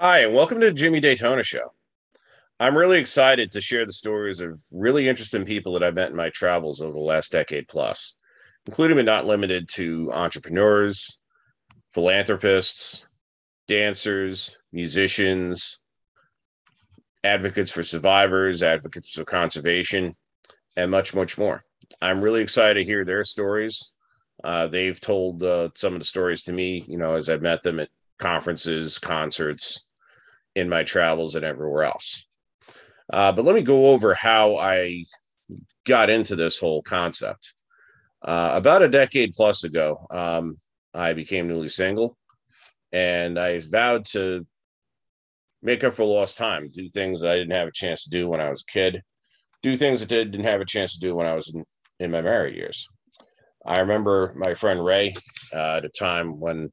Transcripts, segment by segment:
Hi, and welcome to the Jimmy Daytona Show. I'm really excited to share the stories of really interesting people that I've met in my travels over the last decade plus, including but not limited to entrepreneurs, philanthropists, dancers, musicians, advocates for survivors, advocates for conservation, and much, much more. I'm really excited to hear their stories. Uh, they've told uh, some of the stories to me, you know, as I've met them at conferences, concerts, in my travels, and everywhere else. Uh, but let me go over how I got into this whole concept. Uh, about a decade plus ago, um, I became newly single and I vowed to make up for lost time, do things that I didn't have a chance to do when I was a kid, do things that I didn't have a chance to do when I was in, in my married years. I remember my friend Ray uh, at a time when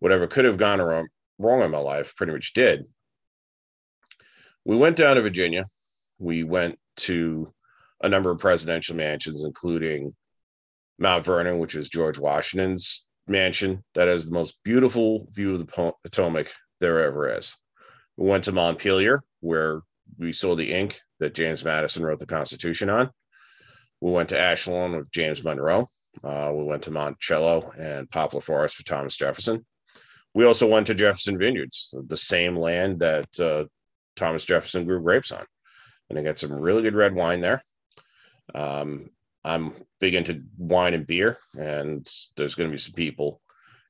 whatever could have gone wrong, wrong in my life pretty much did we went down to Virginia. We went to a number of presidential mansions, including Mount Vernon, which is George Washington's mansion that has the most beautiful view of the Potomac there ever is. We went to Montpelier, where we saw the ink that James Madison wrote the Constitution on. We went to Ashland with James Monroe. Uh, we went to Monticello and Poplar Forest for Thomas Jefferson. We also went to Jefferson Vineyards, the same land that uh, Thomas Jefferson grew grapes on. And I got some really good red wine there. Um, I'm big into wine and beer, and there's going to be some people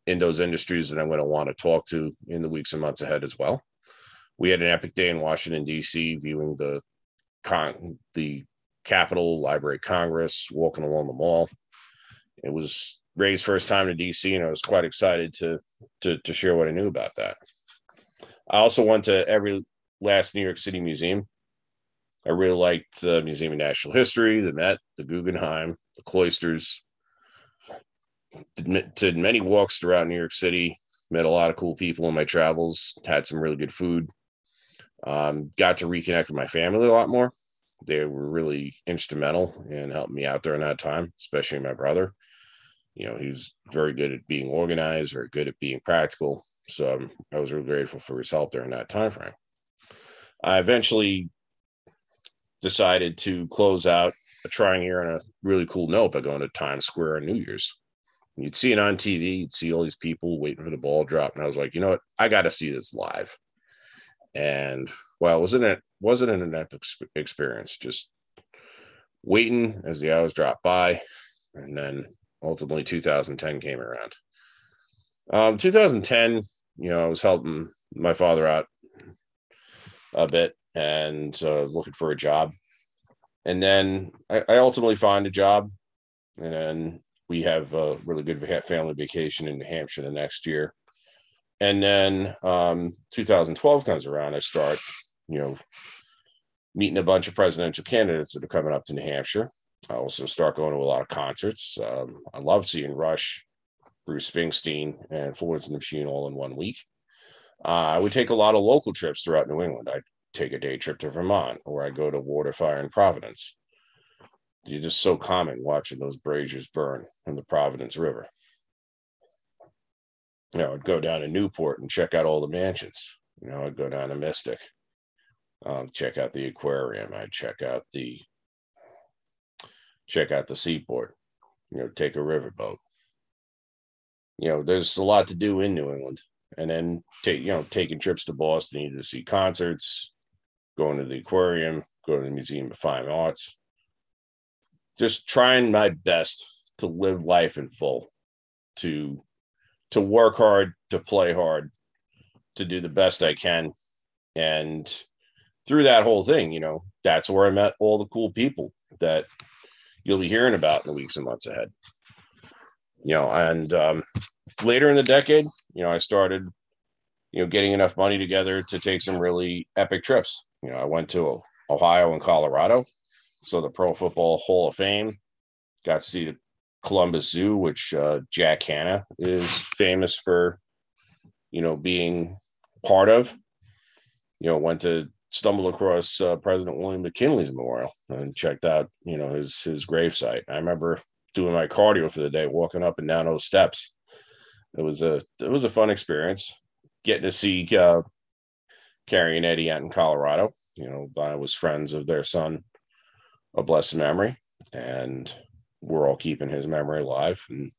in those industries that I'm going to want to talk to in the weeks and months ahead as well. We had an epic day in Washington D.C. viewing the con- the Capitol Library of Congress, walking along the mall. It was Ray's first time to D.C., and I was quite excited to to to share what I knew about that. I also went to every last New York City museum. I really liked the Museum of National History, the Met, the Guggenheim, the cloisters. Did, did many walks throughout New York City. Met a lot of cool people in my travels. Had some really good food. Um, got to reconnect with my family a lot more. They were really instrumental in helping me out during that time, especially my brother. You know, he's very good at being organized, very good at being practical. So um, I was really grateful for his help during that time frame. I eventually decided to close out a trying year on a really cool note by going to Times Square on New Year's. You'd see it on TV, you'd see all these people waiting for the ball drop. And I was like, you know what? I got to see this live. And well, wasn't it wasn't an epic experience, just waiting as the hours dropped by. And then ultimately 2010 came around. Um, 2010, you know, I was helping my father out a bit and uh, looking for a job. And then I, I, ultimately find a job, and then we have a really good family vacation in New Hampshire the next year. And then um, 2012 comes around. I start, you know, meeting a bunch of presidential candidates that are coming up to New Hampshire. I also start going to a lot of concerts. Um, I love seeing Rush, Bruce Springsteen, and Florence and the Machine all in one week. Uh, I would take a lot of local trips throughout New England. I'd take a day trip to Vermont, or I'd go to Waterfire in Providence. You're just so common watching those braziers burn in the Providence River. You know, I'd go down to Newport and check out all the mansions. You know, I'd go down to Mystic, um, check out the aquarium. I'd check out the check out the seaport. You know, take a riverboat. You know, there's a lot to do in New England and then take you know taking trips to Boston either to see concerts, going to the aquarium, go to the Museum of Fine Arts. Just trying my best to live life in full, to to work hard, to play hard, to do the best I can. And through that whole thing, you know, that's where I met all the cool people that you'll be hearing about in the weeks and months ahead. You know, and um, later in the decade, you know, I started, you know, getting enough money together to take some really epic trips. You know, I went to Ohio and Colorado, so the Pro Football Hall of Fame. Got to see the Columbus Zoo, which uh, Jack Hanna is famous for, you know, being part of. You know, went to stumble across uh, President William McKinley's memorial and checked out, you know, his his gravesite. I remember doing my cardio for the day, walking up and down those steps it was a it was a fun experience getting to see uh, Carrie and Eddie out in Colorado. You know, I was friends of their son, a blessed memory, and we're all keeping his memory alive. And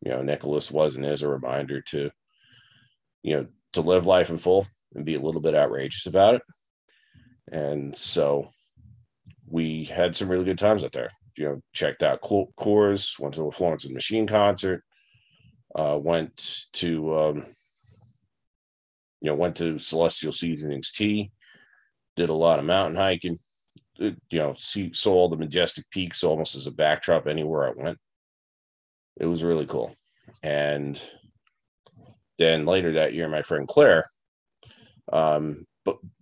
you know, Nicholas was and is a reminder to, you know, to live life in full and be a little bit outrageous about it. And so we had some really good times out there. You know, checked out Coors, went to a Florence and Machine concert, uh, went to, um, you know, went to Celestial Seasonings Tea, did a lot of mountain hiking, you know, see, saw all the majestic peaks almost as a backdrop anywhere I went. It was really cool. And then later that year, my friend Claire, um,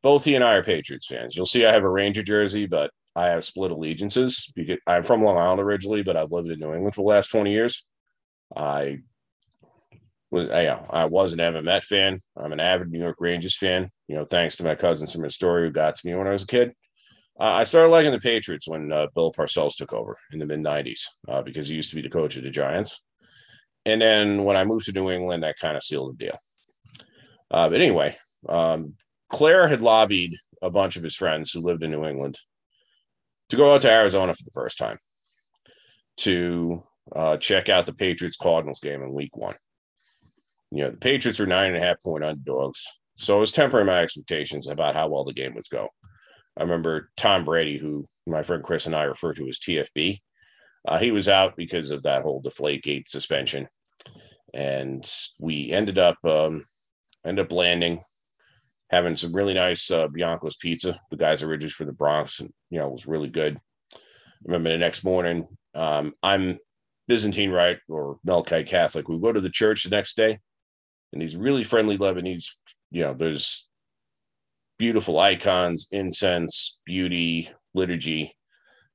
both he and I are Patriots fans. You'll see I have a Ranger jersey, but I have split allegiances because I'm from Long Island originally, but I've lived in New England for the last 20 years. I was, I, I was an Met fan. I'm an avid New York Rangers fan. You know, thanks to my cousin from Astoria who got to me when I was a kid. Uh, I started liking the Patriots when uh, Bill Parcells took over in the mid 90s uh, because he used to be the coach of the Giants. And then when I moved to New England, that kind of sealed the deal. Uh, but anyway, um, Claire had lobbied a bunch of his friends who lived in New England to go out to Arizona for the first time to uh, check out the Patriots Cardinals game in week one. You know, the Patriots were nine and a half point underdogs. So I was tempering my expectations about how well the game was go. I remember Tom Brady, who my friend Chris and I refer to as TFB. Uh, he was out because of that whole Deflategate suspension, and we ended up um, ended up landing, having some really nice uh, Bianco's pizza. The guys originally from the Bronx, and you know, it was really good. I remember the next morning, um, I'm Byzantine Rite or Melkite Catholic. We go to the church the next day, and these really friendly Lebanese, you know, there's beautiful icons, incense, beauty, liturgy.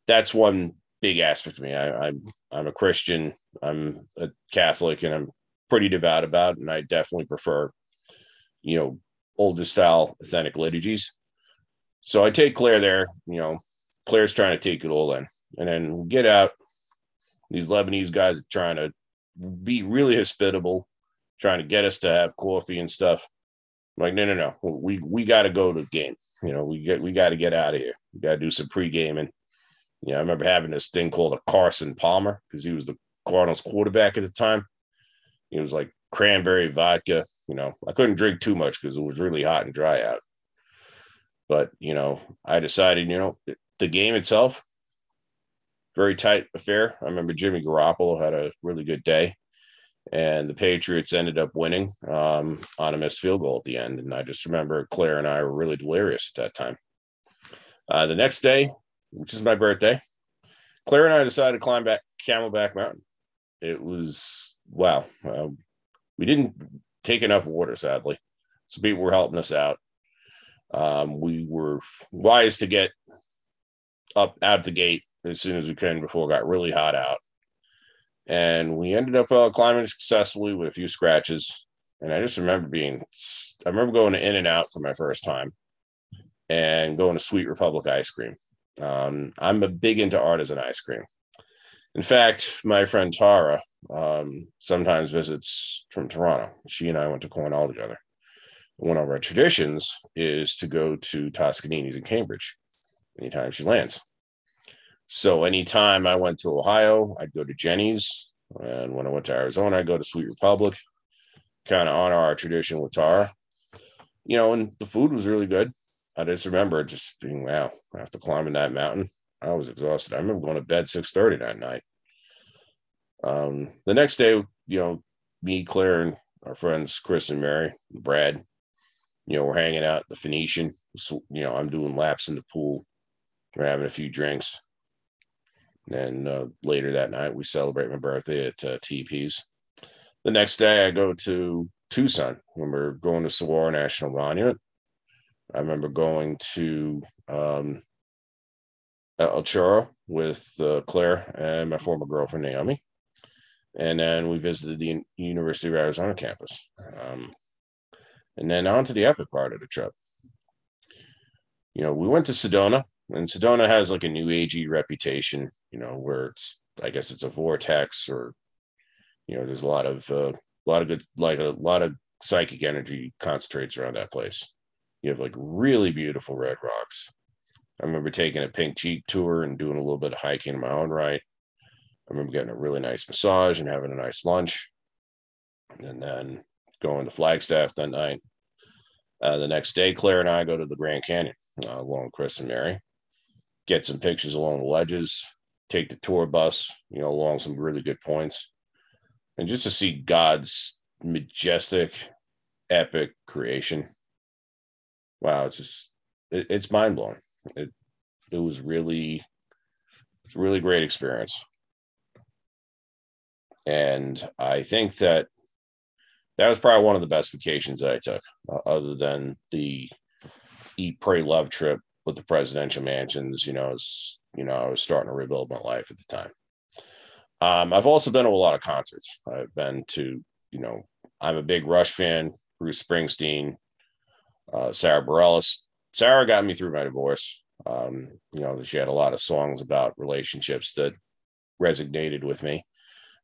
That's one big aspect of me. I, I'm I'm a Christian. I'm a Catholic, and I'm pretty devout about. And I definitely prefer, you know, older style authentic liturgies. So I take Claire there. You know, Claire's trying to take it all in, and then we get out. These Lebanese guys are trying to be really hospitable, trying to get us to have coffee and stuff. I'm like, no, no, no. We we got to go to the game. You know, we get we got to get out of here. We got to do some pre gaming. You know, I remember having this thing called a Carson Palmer because he was the Cardinals quarterback at the time. He was like cranberry vodka. You know, I couldn't drink too much because it was really hot and dry out. But you know, I decided, you know, the game itself, very tight affair. I remember Jimmy Garoppolo had a really good day and the Patriots ended up winning um, on a missed field goal at the end. And I just remember Claire and I were really delirious at that time. Uh, the next day, which is my birthday, Claire and I decided to climb back Camelback Mountain. It was wow. Uh, we didn't take enough water, sadly, so people were helping us out. Um, we were wise to get up out the gate as soon as we can before it got really hot out and we ended up uh, climbing successfully with a few scratches. And I just remember being, I remember going to In and Out for my first time, and going to Sweet Republic ice cream. Um, I'm a big into artisan ice cream. In fact, my friend Tara um, sometimes visits from Toronto. She and I went to Cornell together. One of our traditions is to go to Toscanini's in Cambridge anytime she lands. So anytime I went to Ohio, I'd go to Jeni's. And when I went to Arizona, I'd go to Sweet Republic, kind of honor our tradition with Tara. You know, and the food was really good. I just remember just being, wow, after climbing that mountain, I was exhausted. I remember going to bed 6.30 that night. Um, the next day, you know, me, Claire, and our friends Chris and Mary, Brad, you know, we're hanging out the Phoenician. So, you know, I'm doing laps in the pool. We're having a few drinks. And uh, later that night, we celebrate my birthday at uh, TP's. The next day, I go to Tucson when we're going to Saguaro National Monument. I remember going to um, El Chorro with uh, Claire and my former girlfriend, Naomi. And then we visited the University of Arizona campus. Um, and then on to the epic part of the trip. You know, we went to Sedona, and Sedona has like a new agey reputation you know, where it's I guess it's a vortex or you know, there's a lot of uh, a lot of good like a lot of psychic energy concentrates around that place. you have like really beautiful red rocks. I remember taking a pink jeep tour and doing a little bit of hiking in my own right. I remember getting a really nice massage and having a nice lunch. And then going to Flagstaff that night. Uh, the next day, Claire and I go to the Grand Canyon uh, along with Chris and Mary, get some pictures along the ledges, take the tour bus, you know, along some really good points, and just to see God's majestic, epic creation. Wow, it's just it, it's mind blowing. It it was really, really great experience, and I think that that was probably one of the best vacations that I took, uh, other than the eat, pray, love trip with the presidential mansions. You know, was, you know, I was starting to rebuild my life at the time. Um, I've also been to a lot of concerts. I've been to, you know, I'm a big Rush fan, Bruce Springsteen, uh, Sara Bareilles. Sarah got me through my divorce. Um, you know, she had a lot of songs about relationships that resonated with me.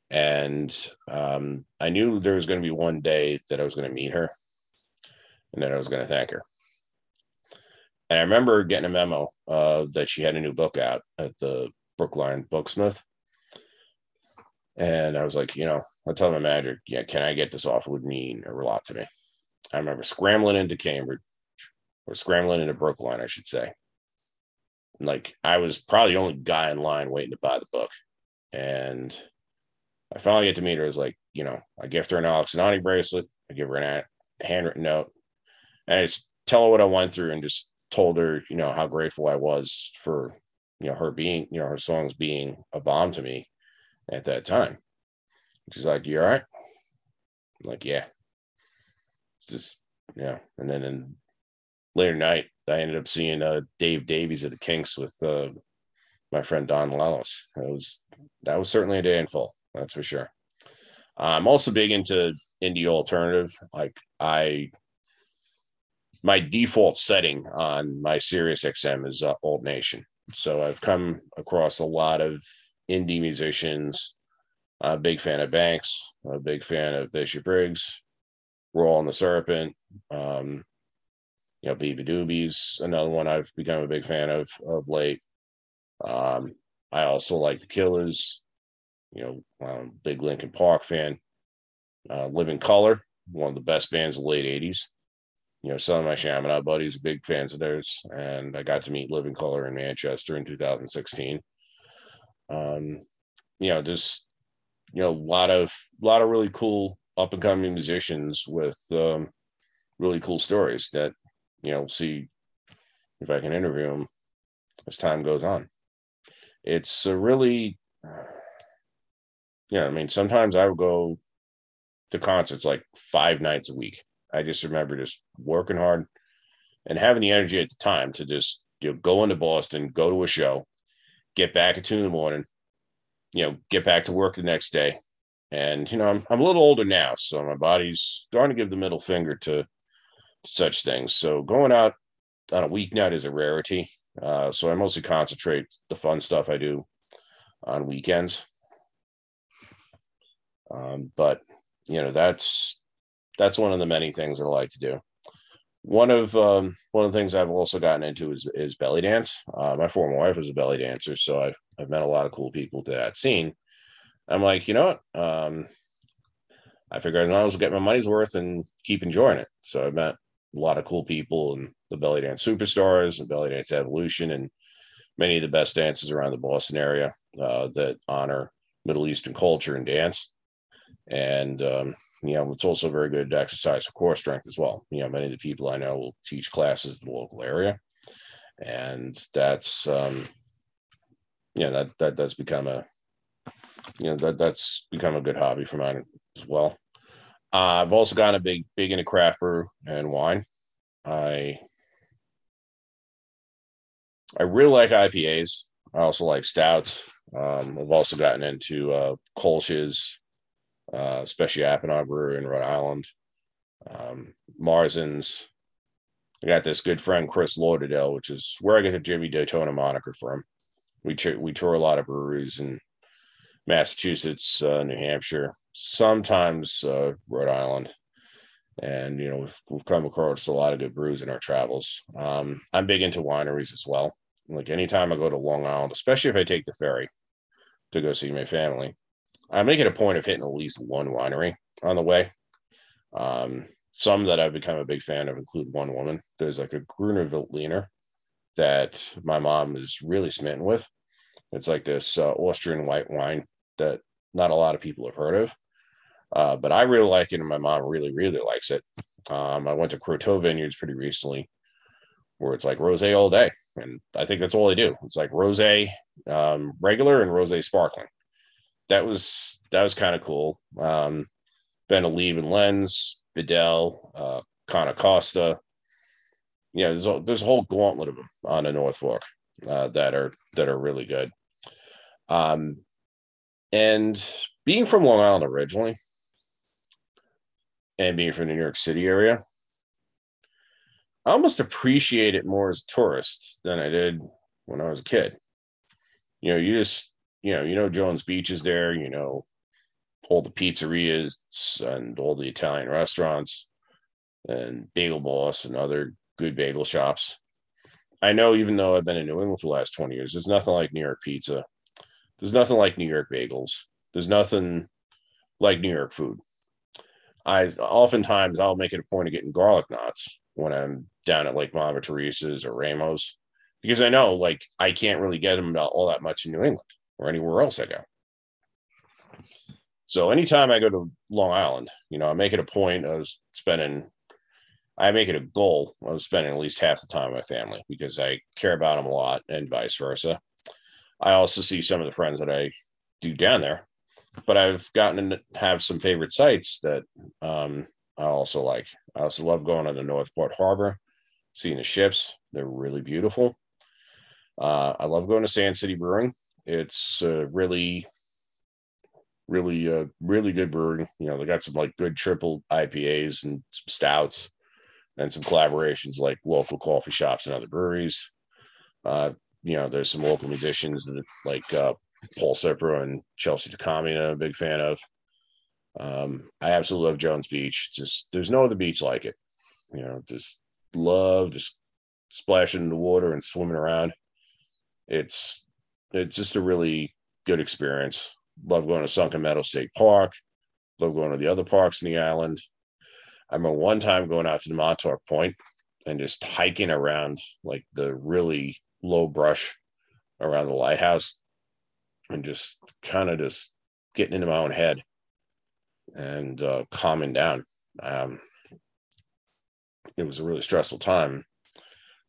And um, I knew there was going to be one day that I was going to meet her and then I was going to thank her. And I remember getting a memo uh, that she had a new book out at the Brookline Booksmith. And I was like, you know, I told my manager, yeah, can I get this off? It would mean a lot to me. I remember scrambling into Cambridge or scrambling into line, I should say. Like I was probably the only guy in line waiting to buy the book. And I finally get to meet her. I was like, you know, I gift her an Alex and Ani bracelet. I give her a handwritten note. And I just tell her what I went through and just told her, you know, how grateful I was for, you know, her being, you know, her songs being a balm to me at that time. She's like, You all right? I'm like, yeah. Just yeah. And then in later night, I ended up seeing uh, Dave Davies of the Kinks with uh, my friend Don Lalos. It was that was certainly a day in full, that's for sure. I'm also big into indie alternative. Like I my default setting on my Sirius XM is uh, Alt Nation. So I've come across a lot of indie musicians. I'm a big fan of Banks. I'm a big fan of Bishop Briggs, Roll on the Serpent. Um, you know, Beabadoobee's another one I've become a big fan of of late. Um, I also like the Killers. You know, I'm a big Linkin Park fan. Uh, Living Colour, one of the best bands of the late '80s you know, some of my Chaminade buddies are big fans of theirs, and I got to meet Living Colour in Manchester in 2016. Um, you know, just you know, a lot of a lot of really cool up and coming musicians with um, really cool stories that you know, see if I can interview him as time goes on. It's a really, yeah. I mean, sometimes I would go to concerts like five nights a week I just remember just working hard and having the energy at the time to just you know go into Boston, go to a show, get back at two in the morning, you know, get back to work the next day. And you know, I'm I'm a little older now, so my body's starting to give the middle finger to, to such things. So going out on a weeknight is a rarity. Uh, so I mostly concentrate the fun stuff I do on weekends. Um, but you know, that's that's one of the many things I like to do. One of um, one of the things I've also gotten into is is belly dance. Uh, my former wife was a belly dancer, so I've I've met a lot of cool people to that scene. I'm like, you know what? Um, I figured I might as well get my money's worth and keep enjoying it. So I met a lot of cool people and the belly dance superstars and belly dance evolution and many of the best dancers around the Boston area uh, that honor Middle Eastern culture and dance. And um, you know, it's also very good exercise for core strength as well. You know, many of the people I know will teach classes in the local area, and that's um, yeah, that that does become a you know that that's become a good hobby for mine as well. Uh, I've also gotten a big big into craft brew and wine. I I really like IPAs. I also like stouts. Um, I've also gotten into uh, Kolsch's uh, especially Apponaug Brewery in Rhode Island. Um, Marzens. I got this good friend Chris Lauderdale, which is where I get the Jimmy Daytona moniker from. We t- we tour a lot of breweries in Massachusetts, uh, New Hampshire, sometimes uh, Rhode Island, and you know we've, we've come across a lot of good brews in our travels. Um, I'm big into wineries as well. Like anytime I go to Long Island, especially if I take the ferry to go see my family, I make it a point of hitting at least one winery on the way. Um, some that I've become a big fan of include one woman. There's like a Gruner Veltliner that my mom is really smitten with. It's like this uh, Austrian white wine that not a lot of people have heard of. Uh, but I really like it, and my mom really, really likes it. Um, I went to Croteaux Vineyards pretty recently, where it's like rosé all day, and I think that's all they do. It's like rosé um, regular and rosé sparkling. That was that was kind of cool. Um, Ben Alive and Lenz, Vidal, uh. Yeah, there's a, there's a whole gauntlet of them on the North Fork uh, that are that are really good. Um, and being from Long Island originally, and being from the New York City area, I almost appreciate it more as a tourist than I did when I was a kid. You know, you just, you know, you know, Jones Beach is there, you know, all the pizzerias and all the Italian restaurants and Bagel Boss and other good bagel shops. I know, even though I've been in New England for the last 20 years, there's nothing like New York pizza. There's nothing like New York bagels. There's nothing like New York food. I oftentimes I'll make it a point of getting garlic knots when I'm down at like Mama Teresa's or Ramos because I know like I can't really get them all that much in New England or anywhere else I go. So anytime I go to Long Island, you know, I make it a point of spending I make it a goal of spending at least half the time with my family because I care about them a lot and vice versa. I also see some of the friends that I do down there but I've gotten to have some favorite sites that um, I also like. I also love going to the Northport Harbor, seeing the ships. They're really beautiful. Uh, I love going to Sand City Brewing. It's uh, really, really, uh, really good brewing. You know, they got some like good triple IPAs and stouts and some collaborations like local coffee shops and other breweries. Uh, you know, there's some local musicians that like uh, Paul Sipra and Chelsea Takami, I'm a big fan of. Um, I absolutely love Jones Beach. Just there's no other beach like it. You know, just love just splashing in the water and swimming around. It's it's just a really good experience. Love going to Sunken Meadow State Park. Love going to the other parks in the island. I remember one time going out to the Montauk Point and just hiking around like the really low brush around the lighthouse and just kind of just getting into my own head and uh, calming down. Um, it was a really stressful time,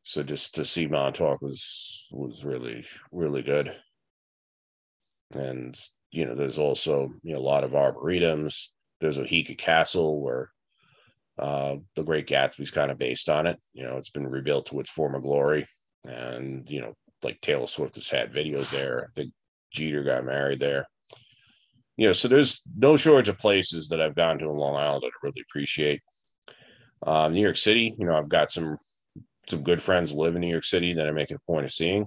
so just to see Montauk was was really really good. And you know, there's also you know a lot of arboretums. There's Oheka Castle where uh, the Great Gatsby's kind of based on it. You know, it's been rebuilt to its former glory, and you know, like Taylor Swift has had videos there. I think Jeter got married there. You know, so there's no shortage of places that I've gone to in Long Island that I really appreciate. Uh, New York City, you know, I've got some some good friends live in New York City that I make a point of seeing.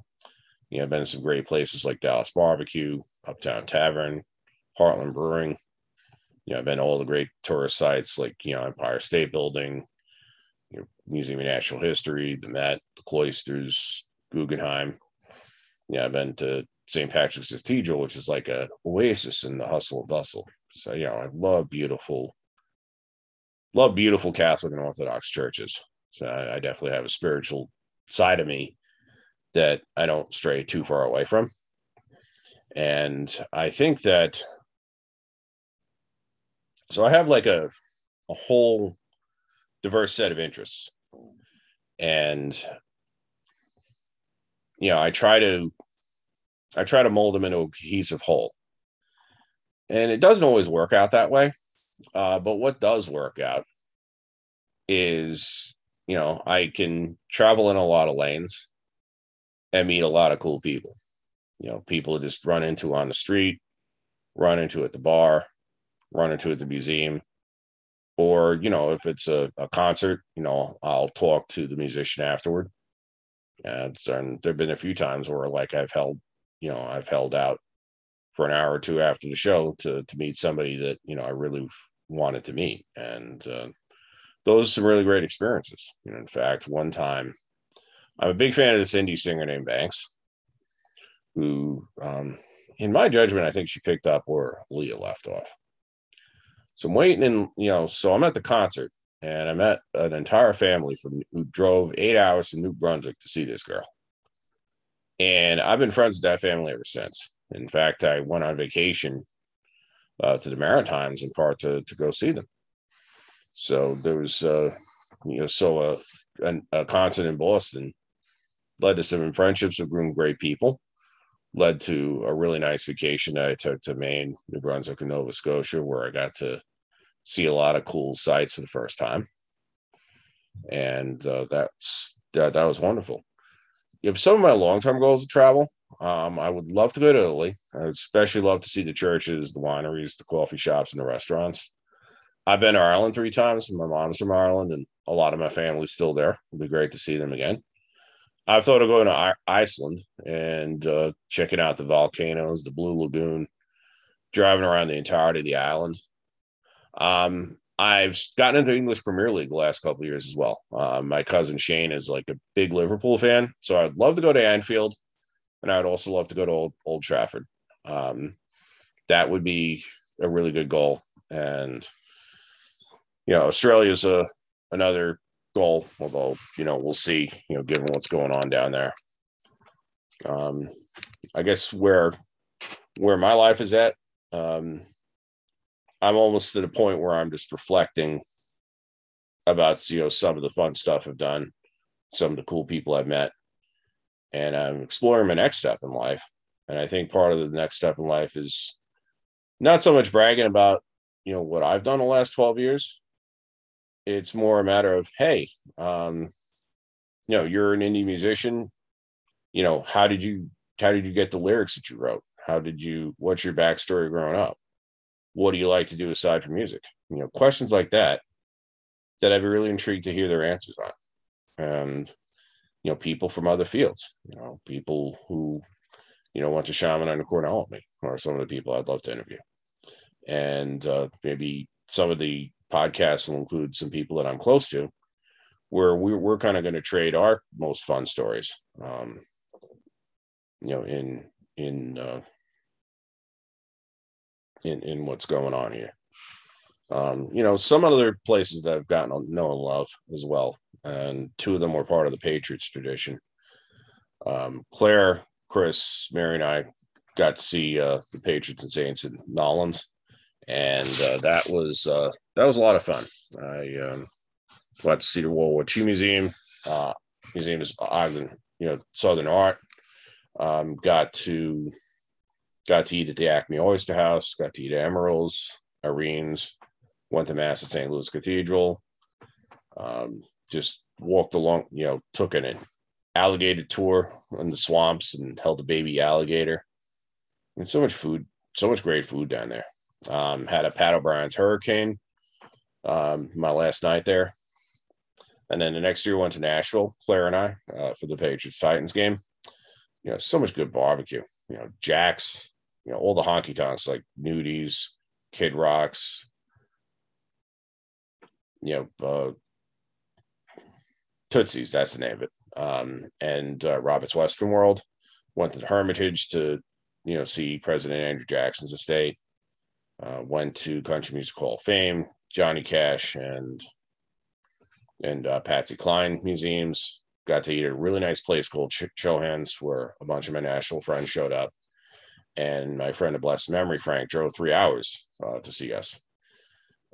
You know, I've been to some great places like Dallas Barbecue, Uptown Tavern, Heartland Brewing. You know, I've been to all the great tourist sites like you know Empire State Building, you know, Museum of Natural History, the Met, the Cloisters, Guggenheim. Yeah, I've been to St. Patrick's Cathedral, which is like a oasis in the hustle and bustle. So, you know, I love beautiful, love beautiful Catholic and Orthodox churches. So I, I definitely have a spiritual side of me that I don't stray too far away from. And I think that so I have like a a whole diverse set of interests. And you know, I try to I try to mold them into a cohesive whole. And it doesn't always work out that way. Uh, but what does work out is, you know, I can travel in a lot of lanes and meet a lot of cool people. You know, people just run into on the street, run into at the bar, run into at the museum. Or, you know, if it's a, a concert, you know, I'll talk to the musician afterward. And, and there have been a few times where like I've held you know I've held out for an hour or two after the show to to meet somebody that you know I really wanted to meet, and uh, those are some really great experiences. You know, in fact, one time, I'm a big fan of this indie singer named Banks, who, um, in my judgment, I think she picked up where Leah left off. So I'm waiting, and you know, so I'm at the concert, and I met an entire family from who drove eight hours to New Brunswick to see this girl. And I've been friends with that family ever since. In fact, I went on vacation uh, to the Maritimes in part to to go see them. So there was, uh, you know, so a, a, a concert in Boston led to some friendships with great people, led to a really nice vacation that I took to Maine, New Brunswick, and Nova Scotia, where I got to see a lot of cool sights for the first time, and uh, that's that, that was wonderful. You know, some of my long term goals to travel. Um, I would love to go to Italy. I would especially love to see the churches, the wineries, the coffee shops, and the restaurants. I've been to Ireland three times. My mom's from Ireland, and a lot of my family's still there. It'd be great to see them again. I've thought of going to I- Iceland and uh, checking out the volcanoes, the Blue Lagoon, driving around the entirety of the island. Um, I've gotten into English Premier League the last couple years as well. Uh, my cousin Shane is like a big Liverpool fan, so I'd love to go to Anfield, and I'd also love to go to Old, Old Trafford. Um, that would be a really good goal, and you know, Australia is a another goal, although you know we'll see. You know, given what's going on down there. Um, I guess where where my life is at, um, I'm almost to the point where I'm just reflecting about you know some of the fun stuff I've done, some of the cool people I've met, and I'm exploring my next step in life. And I think part of the next step in life is not so much bragging about you know what I've done the last 12 years. It's more a matter of hey, um, you know, you're an indie musician. You know, how did you how did you get the lyrics that you wrote? How did you what's your backstory growing up? What do you like to do aside from music? You know, questions like that that I'd be really intrigued to hear their answers on. And, you know, people from other fields, you know, people who, you know, went to Chaminade and Cornell with me are some of the people I'd love to interview. And uh, maybe some of the podcasts will include some people that I'm close to where we're, we're kind of going to trade our most fun stories, um, you know, in, in, uh, in in what's going on here. Um, you know, some other places that I've gotten to know and love as well, and two of them were part of the Patriots tradition. Um, Claire, Chris, Mary, and I got to see uh, the Patriots and Saints in Nollins, and uh, that was uh, that was a lot of fun. I um, got to see the World War II Museum, uh, Museum of Ogden, you know, Southern Art. Um, got to got to eat at the Acme Oyster House, got to eat at Emeril's, Irene's, went to Mass at St. Louis Cathedral. Um, just walked along, you know, took an alligator tour in the swamps and held a baby alligator. And so much food, so much great food down there. Um, had a Pat O'Brien's Hurricane um, my last night there. And then the next year went to Nashville, Claire and I, uh, for the Patriots Titans game. You know, so much good barbecue. You know, Jack's, you know, all the honky tonks like Nudies, Kid Rocks, you know, uh, Tootsie's, that's the name of it. Um, and uh, Robert's Western World went to the Hermitage to, you know, see President Andrew Jackson's estate. Uh, went to Country Music Hall of Fame, Johnny Cash and and uh, Patsy Cline museums. Got to eat at a really nice place called Ch- Chohan's, where a bunch of my national friends showed up and my friend of blessed memory, Frank, drove three hours uh, to see us.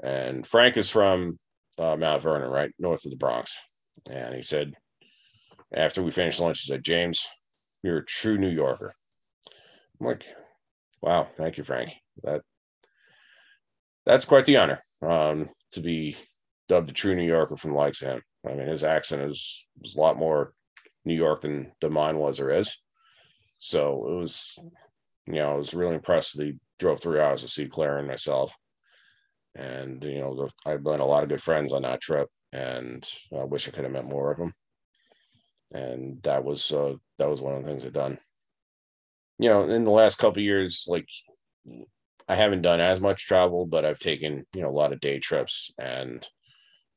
And Frank is from uh, Mount Vernon, right north of the Bronx. And he said, after we finished lunch, he said, James, you're a true New Yorker. I'm like, wow, thank you, Frank. That that's quite the honor um, to be dubbed a true New Yorker from the likes of him. I mean, his accent is was a lot more New York than, than mine was or is. So it was you know, I was really impressed that he drove three hours to see Claire and myself. And, you know, I've been a lot of good friends on that trip and I wish I could have met more of them. And that was, uh, that was one of the things I've done. You know, in the last couple years, like I haven't done as much travel, but I've taken, you know, a lot of day trips and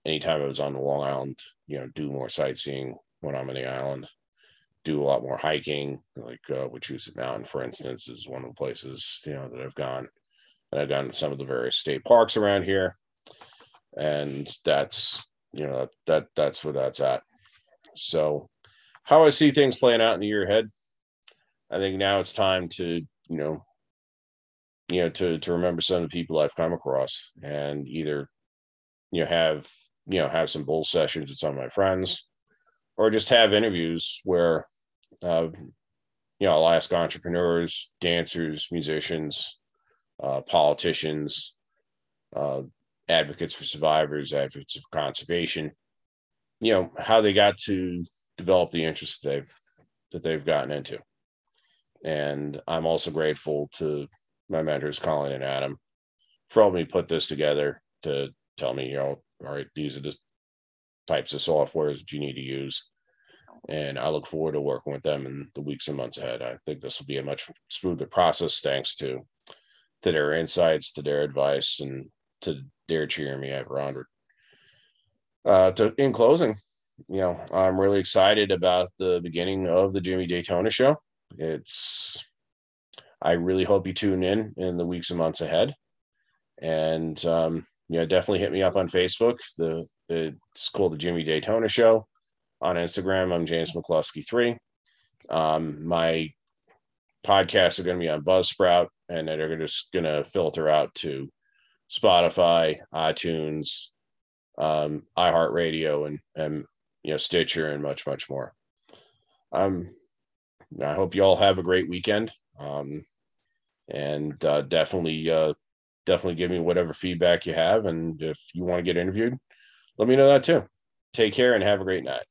anytime I was on the Long Island, you know, do more sightseeing when I'm on the island, do a lot more hiking, like uh, Wachusett Mountain, for instance, is one of the places, you know, that I've gone. And I've gone to some of the various state parks around here. And that's, you know, that that's where that's at. So how I see things playing out in the year ahead, I think now it's time to, you know, you know, to to remember some of the people I've come across and either, you know, have you know have some bull sessions with some of my friends, or just have interviews where, uh, you know, I'll ask entrepreneurs, dancers, musicians, uh, politicians, uh, advocates for survivors, advocates of conservation, you know, how they got to develop the interests they've that they've gotten into. And I'm also grateful to my mentors, Colleen and Adam, for helping me put this together to tell me, you know, all right, these are the types of softwares that you need to use. And I look forward to working with them in the weeks and months ahead. I think this will be a much smoother process thanks to to their insights, to their advice, and to their cheering me ever onward. Uh, to in closing, you know, I'm really excited about the beginning of the Jimmy Daytona show. It's I really hope you tune in in the weeks and months ahead. And um, you know, definitely hit me up on Facebook. The it's called the Jimmy Daytona Show. On Instagram, I'm James McCluskey three. Um, my podcasts are going to be on Buzzsprout, and they're just going to filter out to Spotify, iTunes, um, iHeartRadio, and and you know Stitcher, and much much more. Um, I hope you all have a great weekend. Um, and uh, definitely uh, definitely give me whatever feedback you have and if you want to get interviewed let me know that too. Take care and have a great night